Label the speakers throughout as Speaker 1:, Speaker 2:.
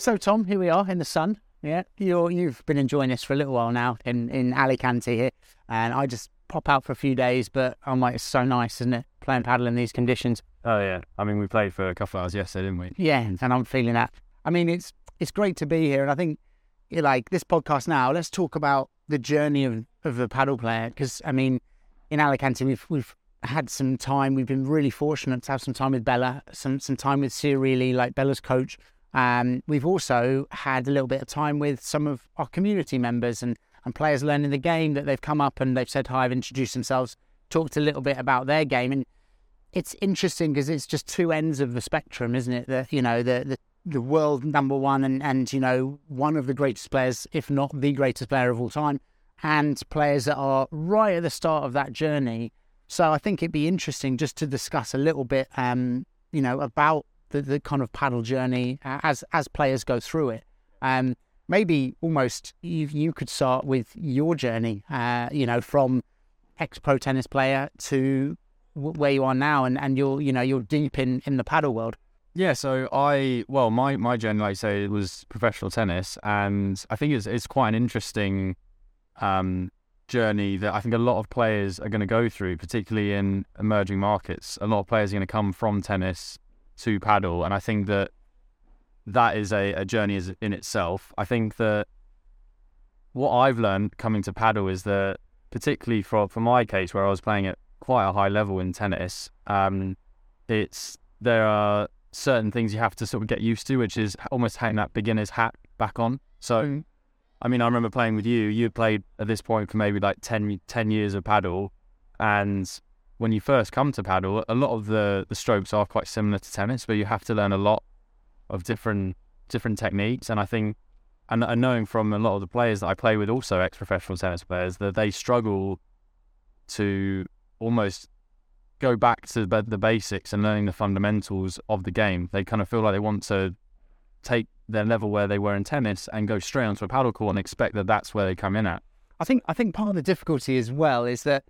Speaker 1: So, Tom, here we are in the sun. Yeah, you're, you've been enjoying this for a little while now in, in Alicante here, and I just pop out for a few days, but I'm like, it's so nice, isn't it? Playing padel in these conditions.
Speaker 2: Oh yeah, I mean we played for a couple of hours yesterday, didn't we?
Speaker 1: Yeah, and I'm feeling that. I mean, it's it's great to be here, and I think like this podcast now. Let's talk about the journey of of a padel player, because I mean, in Alicante we've we've had some time. We've been really fortunate to have some time with Bela, some some time with really, like Bela's coach. Um, we've also had a little bit of time with some of our community members and, and players learning the game that they've come up and they've said hi, have introduced themselves, talked a little bit about their game. And it's interesting because it's just two ends of the spectrum, isn't it? The, you know, the, the, the world number one and, and, you know, one of the greatest players, if not the greatest player of all time, and players that are right at the start of that journey. So I think it'd be interesting just to discuss a little bit, um, you know, about the, the kind of padel journey as as players go through it. Um, maybe almost you, you could start with your journey, uh, you know, from ex pro tennis player to where you are now, and, and you're you know you're deep in, in the padel world.
Speaker 2: Yeah, so I well my my journey, like I say, was professional tennis, and I think it's it's quite an interesting um, journey that I think a lot of players are going to go through, particularly in emerging markets. A lot of players are going to come from tennis to padel, and I think that that is a, a journey in itself. I think that what I've learned coming to padel is that, particularly for for my case, where I was playing at quite a high level in tennis, um, it's there are certain things you have to sort of get used to, which is almost having that beginner's hat back on. So, mm. I mean, I remember playing with you. You played at this point for maybe like 10, 10 years of padel, and when you first come to padel, a lot of the, the strokes are quite similar to tennis, but you have to learn a lot of different different techniques. And I think, and, and knowing from a lot of the players that I play with, also ex professional tennis players, that they struggle to almost go back to the, the basics and learning the fundamentals of the game. They kind of feel like they want to take their level where they were in tennis and go straight onto a padel court and expect that that's where they come in at.
Speaker 1: I think I think part of the difficulty as well is that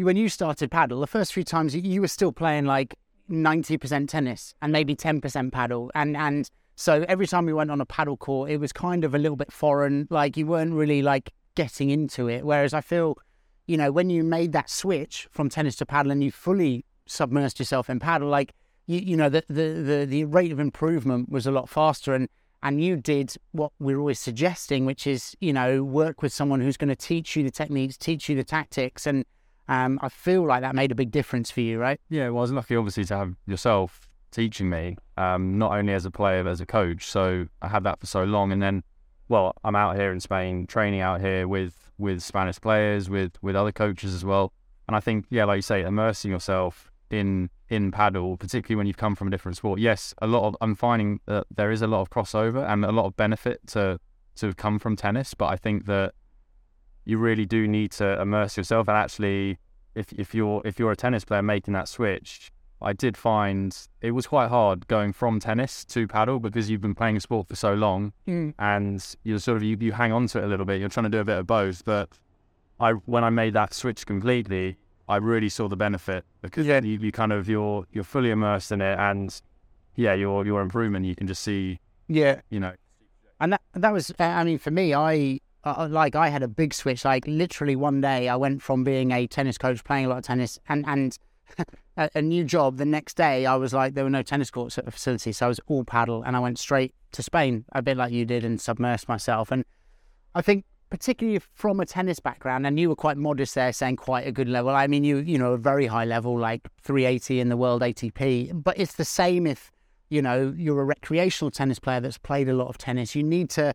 Speaker 1: you, when you started padel, the first few times you, you were still playing like 90% tennis and maybe 10% padel. And, and so every time we went on a padel court, it was kind of a little bit foreign. Like you weren't really like getting into it. Whereas I feel, you know, when you made that switch from tennis to padel and you fully submersed yourself in padel, like, you, you know, the, the, the, the rate of improvement was a lot faster. And, and you did what we're always suggesting, which is, you know, work with someone who's going to teach you the techniques, teach you the tactics, and um, I feel like that made a big difference for you, right?
Speaker 2: Yeah, well, I was lucky, obviously, to have yourself teaching me, um, not only as a player, but as a coach. So I had that for so long. And then, well, I'm out here in Spain, training out here with, with Spanish players, with, with other coaches as well. And I think, yeah, like you say, immersing yourself in in padel, particularly when you've come from a different sport. Yes, a lot of I'm finding that there is a lot of crossover and a lot of benefit to to have come from tennis, but I think that you really do need to immerse yourself. And actually, if if you're if you're a tennis player making that switch, I did find it was quite hard going from tennis to padel because you've been playing a sport for so long, mm. and you're sort of you, you hang on to it a little bit. You're trying to do a bit of both, but I when I made that switch completely, I really saw the benefit because yeah. you, you kind of you're you're fully immersed in it, and yeah, your your improvement you can just see.
Speaker 1: Yeah,
Speaker 2: you know,
Speaker 1: and that that was I mean for me I uh, uh, like I had a big switch. Like literally one day, I went from being a tennis coach, playing a lot of tennis, and and a, a, new job. The next day, I was like, there were no tennis courts at the facility, so I was all padel, and I went straight to Spain, a bit like you did, and submersed myself. And I think, particularly from a tennis background, and you were quite modest there, saying quite a good level. I mean, you you know a very high level, like 380 in the world ATP. But it's the same if you know you're a recreational tennis player that's played a lot of tennis. You need to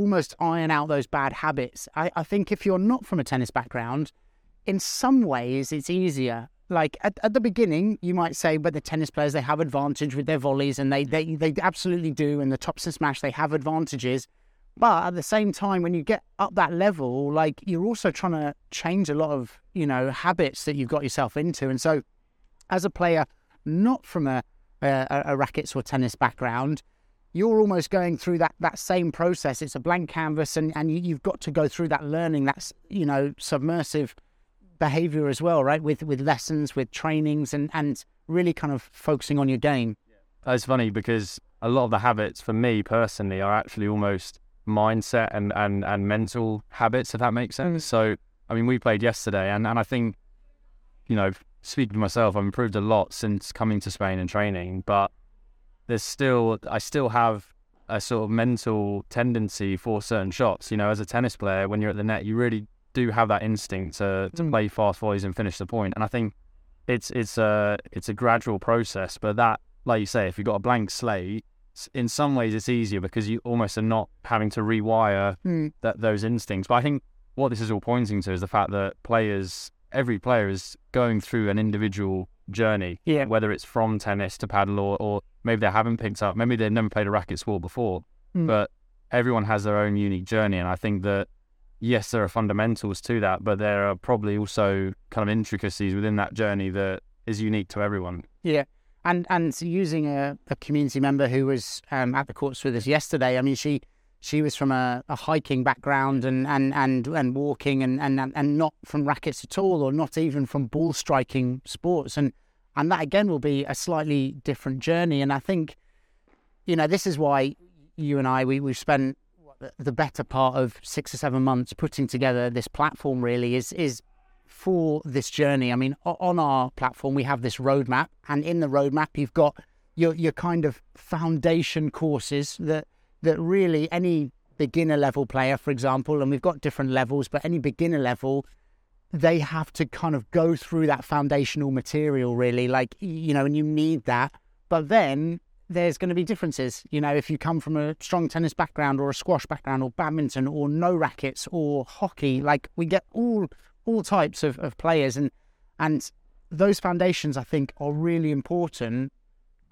Speaker 1: almost iron out those bad habits. I, I think if you're not from a tennis background, in some ways it's easier. Like at, at the beginning, you might say, but the tennis players they have advantage with their volleys, and they they they absolutely do. And the topspin smash they have advantages. But at the same time, when you get up that level, like you're also trying to change a lot of you know habits that you've got yourself into. And so, as a player not from a a, a rackets or tennis background, you're almost going through that that same process. It's a blank canvas, and and you've got to go through that learning. That's you know submersive behavior as well, right? With with lessons, with trainings, and and really kind of focusing on your game.
Speaker 2: It's funny because a lot of the habits for me personally are actually almost mindset and and and mental habits, if that makes sense. Mm. So I mean, we played yesterday, and and I think you know, speaking for myself, I've improved a lot since coming to Spain and training, but there's still I still have a sort of mental tendency for certain shots. You know, as a tennis player, when you're at the net, you really do have that instinct to, to mm. play fast volleys and finish the point. And I think it's it's a it's a gradual process, but that, like you say, if you've got a blank slate, in some ways it's easier because you almost are not having to rewire mm. that those instincts. But I think what this is all pointing to is the fact that players, every player is going through an individual journey.
Speaker 1: Yeah.
Speaker 2: Whether it's from tennis to padel or, or maybe they haven't picked up, maybe they've never played a racket sport before, mm. but everyone has their own unique journey. And I think that, yes, there are fundamentals to that, but there are probably also kind of intricacies within that journey that is unique to everyone.
Speaker 1: Yeah. And and using a, a community member who was um, at the courts with us yesterday, I mean, she she was from a, a hiking background and, and, and, and walking and, and, and not from rackets at all or not even from ball striking sports. And, and that again will be a slightly different journey. And I think, you know, this is why you and I, we, we've spent the better part of six or seven months putting together this platform really is, is for this journey. I mean, on our platform, we have this roadmap and in the roadmap, you've got your, your kind of foundation courses that, that really any beginner level player, for example, and we've got different levels, but any beginner level, they have to kind of go through that foundational material, really. Like, you know, and you need that. But then there's going to be differences. You know, if you come from a strong tennis background or a squash background or badminton or no rackets or hockey, like we get all all types of, of players and and those foundations I think are really important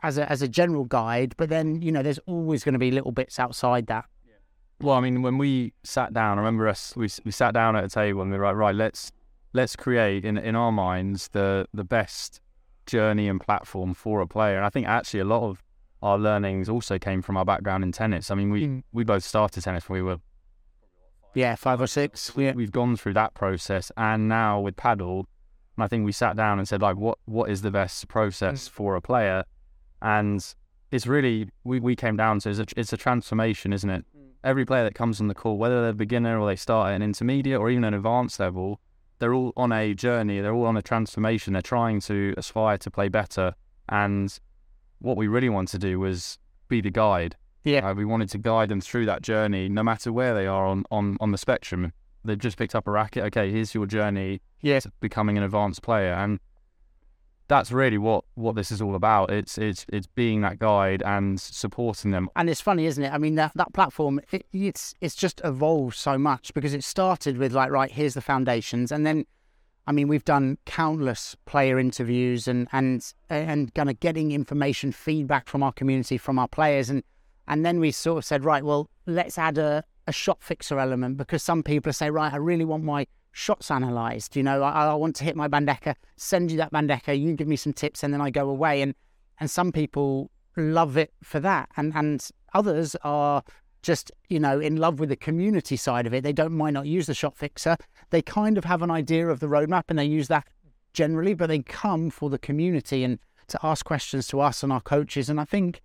Speaker 1: as a as a general guide, but then you know there's always going to be little bits outside that.
Speaker 2: Well, I mean, when we sat down, I remember us we we sat down at a table and we were like, right, let's let's create in in our minds the the best journey and platform for a player. And I think actually a lot of our learnings also came from our background in tennis. I mean, we mm. we both started tennis when we were
Speaker 1: yeah five or six.
Speaker 2: We, We've gone through that process, and now with paddle, and I think we sat down and said like, what what is the best process mm. for a player? and it's really we, we came down to it's a, it's a transformation, isn't it? Mm. Every player that comes on the call, whether they're a beginner or they start at an intermediate or even an advanced level, they're all on a journey. They're all on a transformation. They're trying to aspire to play better. And what we really want to do was be the guide.
Speaker 1: Yeah,
Speaker 2: uh, we wanted to guide them through that journey, no matter where they are on on on the spectrum. They've just picked up a racket. Okay, here's your journey
Speaker 1: yeah.
Speaker 2: to becoming an advanced player, and that's really what what this is all about. It's it's it's being that guide and supporting them.
Speaker 1: And it's funny, isn't it? I mean, that that platform it, it's it's just evolved so much because it started with like right here's the foundations, and then I mean we've done countless player interviews and and and kind of getting information feedback from our community from our players, and and then we sort of said right, well let's add a a shot fixer element because some people say right, I really want my shots analysed. You know, I, I, want to hit my Bandeja, send you that Bandeja, you give me some tips, and then I go away. And and some people love it for that, and and others are just you know in love with the community side of it. They don't mind not use the shot fixer. They kind of have an idea of the roadmap, and they use that generally, but they come for the community and to ask questions to us and our coaches. And I think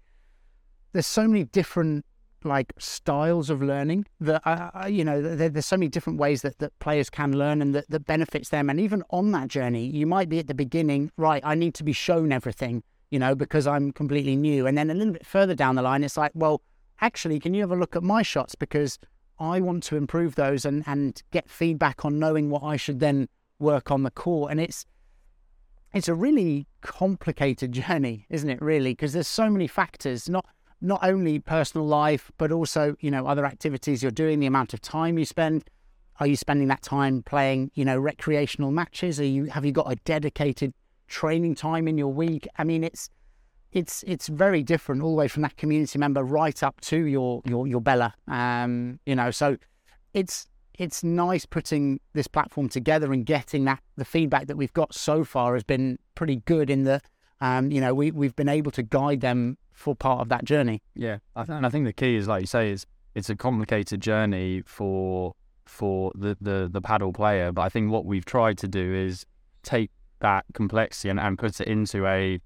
Speaker 1: there's so many different like styles of learning that uh, you know there, there's so many different ways that, that players can learn and that, that benefits them. And even on that journey you might be at the beginning right i need to be shown everything you know because i'm completely new. And then a little bit further down the line it's like well actually can you have a look at my shots? Because i want to improve those and and get feedback on knowing what i should then work on the court. And it's it's a really complicated journey isn't it really? Because there's so many factors not not only personal life, but also, you know, other activities you're doing, the amount of time you spend. Are you spending that time playing, you know, recreational matches? Are you have you got a dedicated training time in your week? I mean, it's it's it's very different all the way from that community member right up to your your your Bela. Um, you know, so it's it's nice putting this platform together and getting that the feedback that we've got so far has been pretty good in the um, you know, we we've been able to guide them for part of that journey.
Speaker 2: Yeah, I th- and I think the key is, like you say, is it's a complicated journey for for the, the the padel player. But I think what we've tried to do is take that complexity and, and put it into a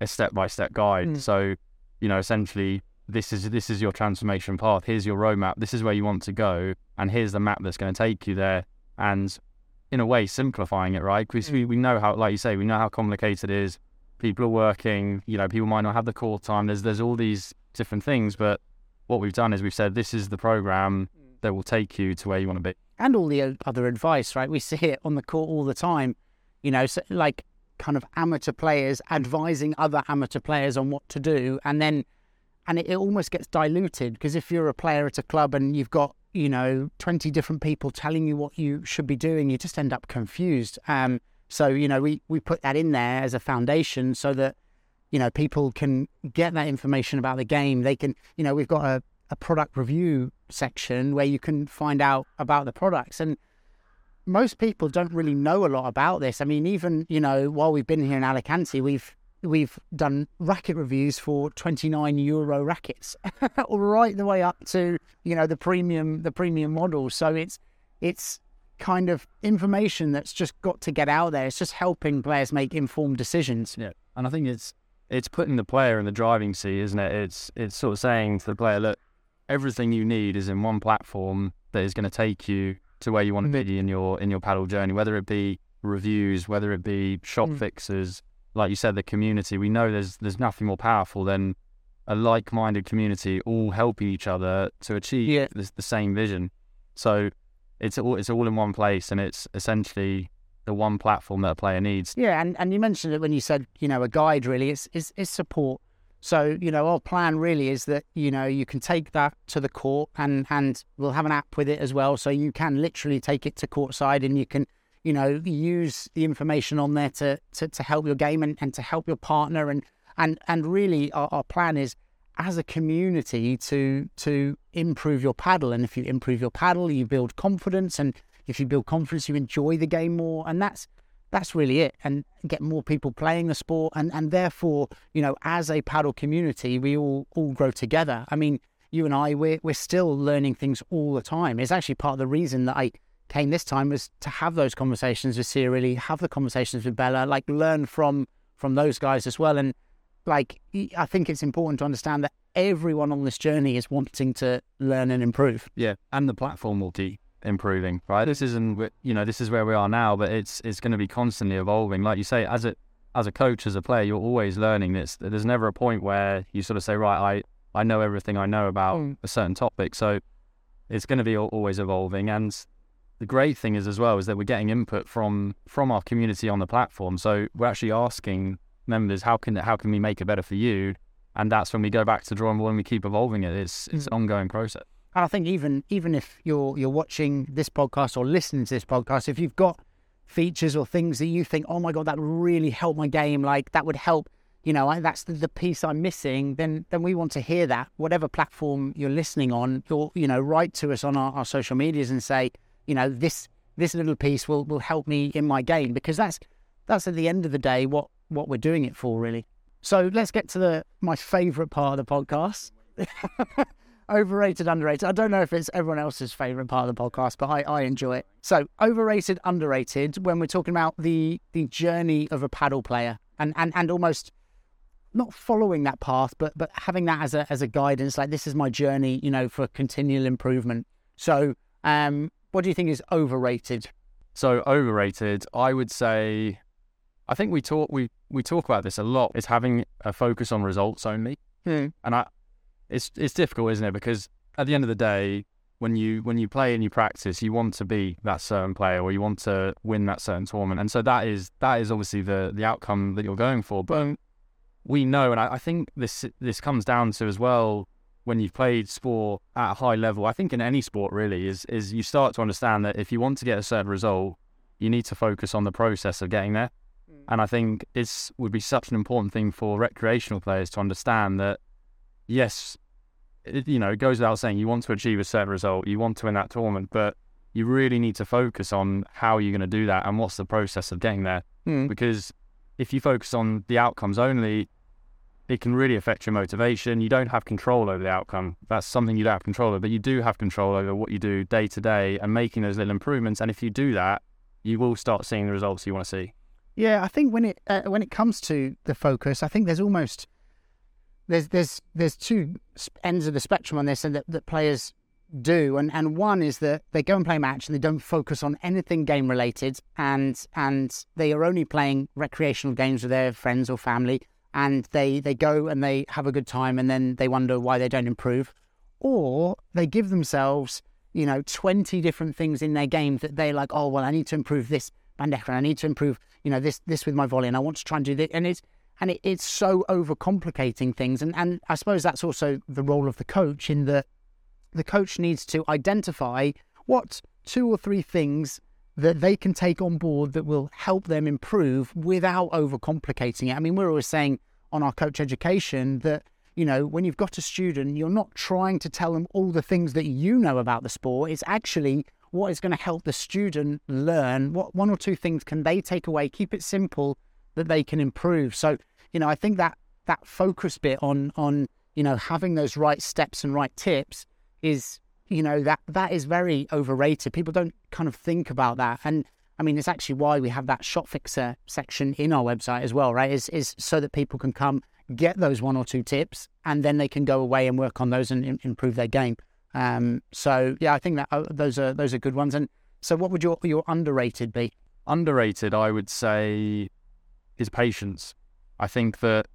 Speaker 2: a step by step guide. Mm. So, you know, essentially this is this is your transformation path. Here's your roadmap. This is where you want to go, and here's the map that's going to take you there. And in a way, simplifying it, right? Because we, we know how, like you say, we know how complicated it is. People are working. You know, people might not have the core time. There's there's all these different things, but what we've done is we've said this is the program that will take you to where you want to be.
Speaker 1: And all the other advice, right? We see it on the court all the time. You know, so like kind of amateur players advising other amateur players on what to do, and then and it, it almost gets diluted because if you're a player at a club and you've got you know 20 different people telling you what you should be doing, you just end up confused. Um, so you know we we put that in there as a foundation so that you know people can get that information about the game. They can you know we've got a, a product review section where you can find out about the products and most people don't really know a lot about this. I mean, even you know, while we've been here in Alicante, we've we've done racket reviews for 29 euro rackets, right the way up to you know the premium the premium model. So it's it's kind of information that's just got to get out there. It's just helping players make informed decisions.
Speaker 2: Yeah, and I think it's it's putting the player in the driving seat, isn't it? It's it's sort of saying to the player, look, everything you need is in one platform that is going to take you to where you want to be in your in your padel journey, whether it be reviews, whether it be shop mm. fixes, like you said, the community. We know there's there's nothing more powerful than a like-minded community all helping each other to achieve yeah. this, the same vision. So it's all it's all in one place, and it's essentially the one platform that a player needs.
Speaker 1: Yeah, and, and you mentioned it when you said you know a guide. Really, it's it's, it's support so, you know, our plan really is that, you know, you can take that to the court and, and we'll have an app with it as well. So you can literally take it to courtside and you can, you know, use the information on there to, to, to help your game and, and to help your partner. And, and, and really our, our plan is as a community to, to improve your padel. And if you improve your padel, you build confidence. And if you build confidence, you enjoy the game more. And that's, that's really it and get more people playing the sport and and therefore you know as a padel community we all all grow together i mean you and i we're, we're still learning things all the time it's actually part of the reason that i came this time was to have those conversations with really have the conversations with Bela like learn from from those guys as well and like I think it's important to understand that everyone on this journey is wanting to learn and improve.
Speaker 2: Yeah, and the platform will keep improving, right? This isn't, you know, this is where we are now, but it's it's going to be constantly evolving. Like you say, as a as a coach, as a player, you're always learning. This there's never a point where you sort of say, right, I I know everything I know about mm. a certain topic. So it's going to be always evolving. And the great thing is as well is that we're getting input from from our community on the platform. So we're actually asking members, how can how can we make it better for you? And that's when we go back to drawing board and we keep evolving it. It's it's mm. an ongoing process.
Speaker 1: And I think even even if you're you're watching this podcast or listening to this podcast, if you've got features or things that you think, oh my god, that really help my game, like that would help, you know, that's the, the piece I'm missing, then then we want to hear that. Whatever platform you're listening on, you'll you know write to us on our, our social medias and say, you know, this this little piece will will help me in my game because that's that's at the end of the day what what we're doing it for really. So let's get to the my favourite part of the podcast. overrated, underrated. I don't know if it's everyone else's favorite part of the podcast, but I, I enjoy it. So, overrated, underrated, when we're talking about the the journey of a padel player and, and, and almost not following that path, but but having that as a as a guidance, like this is my journey, you know, for continual improvement. So, um, what do you think is overrated?
Speaker 2: So overrated, I would say. I think we talk we we talk about this a lot. Is having a focus on results only,
Speaker 1: hmm.
Speaker 2: and I it's it's difficult, isn't it? Because at the end of the day, when you when you play and you practice, you want to be that certain player or you want to win that certain tournament, and so that is that is obviously the the outcome that you're going for. But we know, and I, I think this this comes down to as well when you've played sport at a high level. I think in any sport really is is you start to understand that if you want to get a certain result, you need to focus on the process of getting there. And I think this would be such an important thing for recreational players to understand that yes, it, you know, it goes without saying you want to achieve a certain result, you want to win that tournament, but you really need to focus on how you're going to do that and what's the process of getting there.
Speaker 1: Mm.
Speaker 2: Because if you focus on the outcomes only, it can really affect your motivation. You don't have control over the outcome. That's something you don't have control over, but you do have control over what you do day to day and making those little improvements. And if you do that, you will start seeing the results you want to see.
Speaker 1: Yeah, I think when it uh, when it comes to the focus, I think there's almost there's there's there's two ends of the spectrum on this, and that, that players do, and and one is that they go and play a match and they don't focus on anything game related, and and they are only playing recreational games with their friends or family, and they they go and they have a good time, and then they wonder why they don't improve, or they give themselves you know 20 different things in their game that they're like, oh well, I need to improve this bandeja, I need to improve you know this this with my volley, and I want to try and do this, and it's and it, it's so overcomplicating things, and and I suppose that's also the role of the coach in that the coach needs to identify what two or three things that they can take on board that will help them improve without overcomplicating it. I mean, we're always saying on our coach education that, you know, when you've got a student, you're not trying to tell them all the things that you know about the sport. It's actually what is going to help the student learn. What one or two things can they take away? Keep it simple that they can improve. So, you know, I think that that focus bit on on you know having those right steps and right tips is you know that that is very overrated. People don't kind of think about that, and I mean it's actually why we have that shot fixer section in our website as well, right? Is is so that people can come get those one or two tips, and then they can go away and work on those and improve their game. Um, so yeah, I think that uh, those are those are good ones. And so, what would your your underrated be?
Speaker 2: Underrated, I would say, is patience. I think that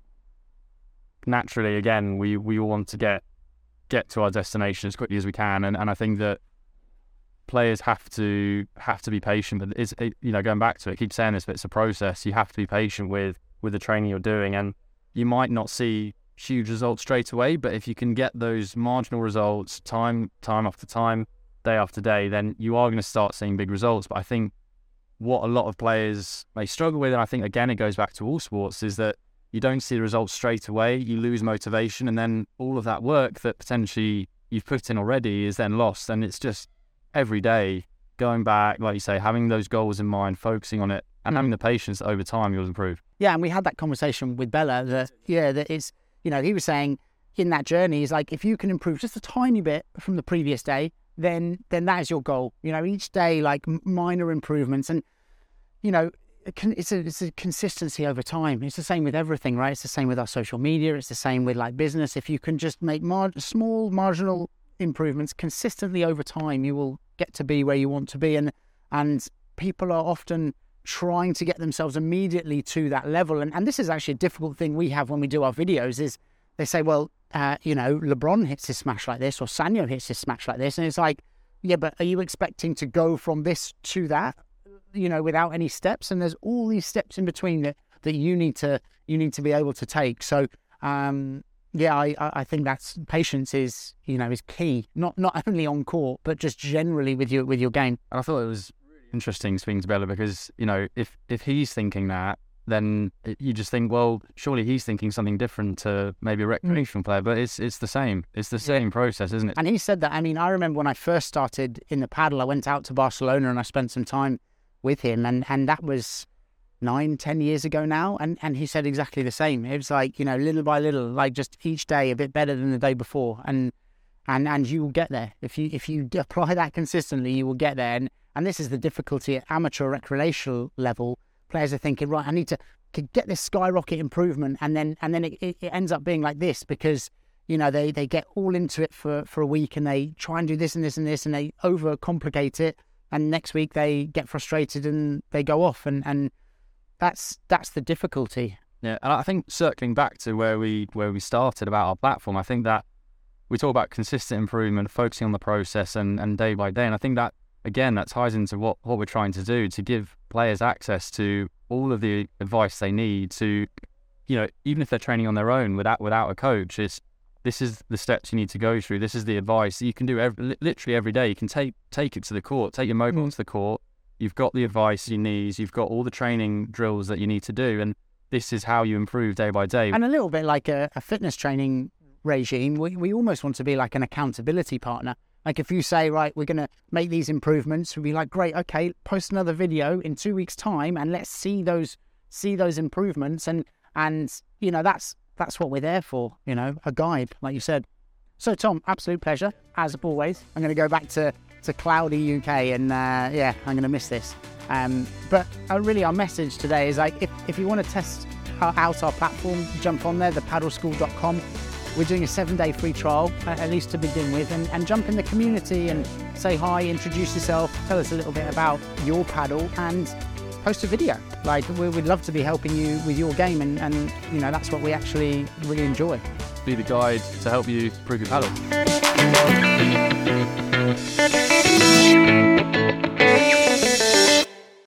Speaker 2: naturally, again, we we all want to get get to our destination as quickly as we can. And, and I think that players have to have to be patient. But it's it, you know going back to it, I keep saying this, but it's a process. You have to be patient with with the training you're doing, and you might not see huge results straight away. But if you can get those marginal results time time after time, day after day, then you are going to start seeing big results. But I think what a lot of players may struggle with, and I think again it goes back to all sports, is that you don't see the results straight away, you lose motivation, and then all of that work that potentially you've put in already is then lost. And it's just every day going back, like you say, having those goals in mind, focusing on it, and having the patience over time, you'll improve.
Speaker 1: Yeah, and we had that conversation with Bela that yeah, that it's you know he was saying in that journey is like if you can improve just a tiny bit from the previous day, then then that is your goal. You know, each day like minor improvements, and you know it's a, it's a consistency over time. It's the same with everything, right? It's the same with our social media. It's the same with like business. If you can just make mar- small marginal improvements consistently over time, you will get to be where you want to be. And and people are often trying to get themselves immediately to that level. And and this is actually a difficult thing we have when we do our videos. Is they say, well, uh, you know, Lebrón hits his smash like this, or Sanyo hits his smash like this, and it's like, yeah, but are you expecting to go from this to that? you know, without any steps. And there's all these steps in between that, that you need to you need to be able to take. So um, yeah, I, I think that's patience is you know is key. Not not only on court, but just generally with your with your game.
Speaker 2: And I thought it was interesting to Bela because you know if if he's thinking that, then you just think, well, surely he's thinking something different to maybe a mm. recreational mm. player, but it's it's the same. It's the same yeah. process, isn't it?
Speaker 1: And he said that. I mean, I remember when I first started in the padel, I went out to Barcelona and I spent some time with him, and and that was nine, ten years ago now, and and he said exactly the same. It was like you know, little by little, like just each day a bit better than the day before, and and and you will get there if you if you apply that consistently, you will get there. And and this is the difficulty at amateur recreational level. Players are thinking, right, I need to, get this skyrocket improvement, and then and then it, it, it ends up being like this because you know they they get all into it for for a week and they try and do this and this and this and they overcomplicate it. And next week they get frustrated and they go off. And and that's that's the difficulty.
Speaker 2: Yeah and i think circling back to where we where we started about our platform i think that we talk about consistent improvement focusing on the process and and day by day. And i think that again that ties into what what we're trying to do to give players access to all of the advice they need to you know even if they're training on their own without without a coach it's this is the steps you need to go through. This is the advice you can do every, literally every day. You can take take it to the court, take your mobile mm. to the court. You've got the advice you need. You've got all the training drills that you need to do, and this is how you improve day by day.
Speaker 1: And a little bit like a, a fitness training regime, we, we almost want to be like an accountability partner. Like if you say, right, we're going to make these improvements, we'd be like, great, okay, post another video in two weeks' time, and let's see those see those improvements. And and you know that's that's what we're there for, you know, a guide, like you said. So, Tom, absolute pleasure, as always. I'm going to go back to, to cloudy UK and, uh, yeah, I'm going to miss this. Um, but uh, really, our message today is like, if, if you want to test out our platform, jump on there, thepadelschool.com. We're doing a seven day free trial, at least to begin with, and, and jump in the community and say hi, introduce yourself, tell us a little bit about your padel, and post a video. Like, we would love to be helping you with your game, and, and you know, that's what we actually really enjoy.
Speaker 2: Be the guide to help you improve your padel.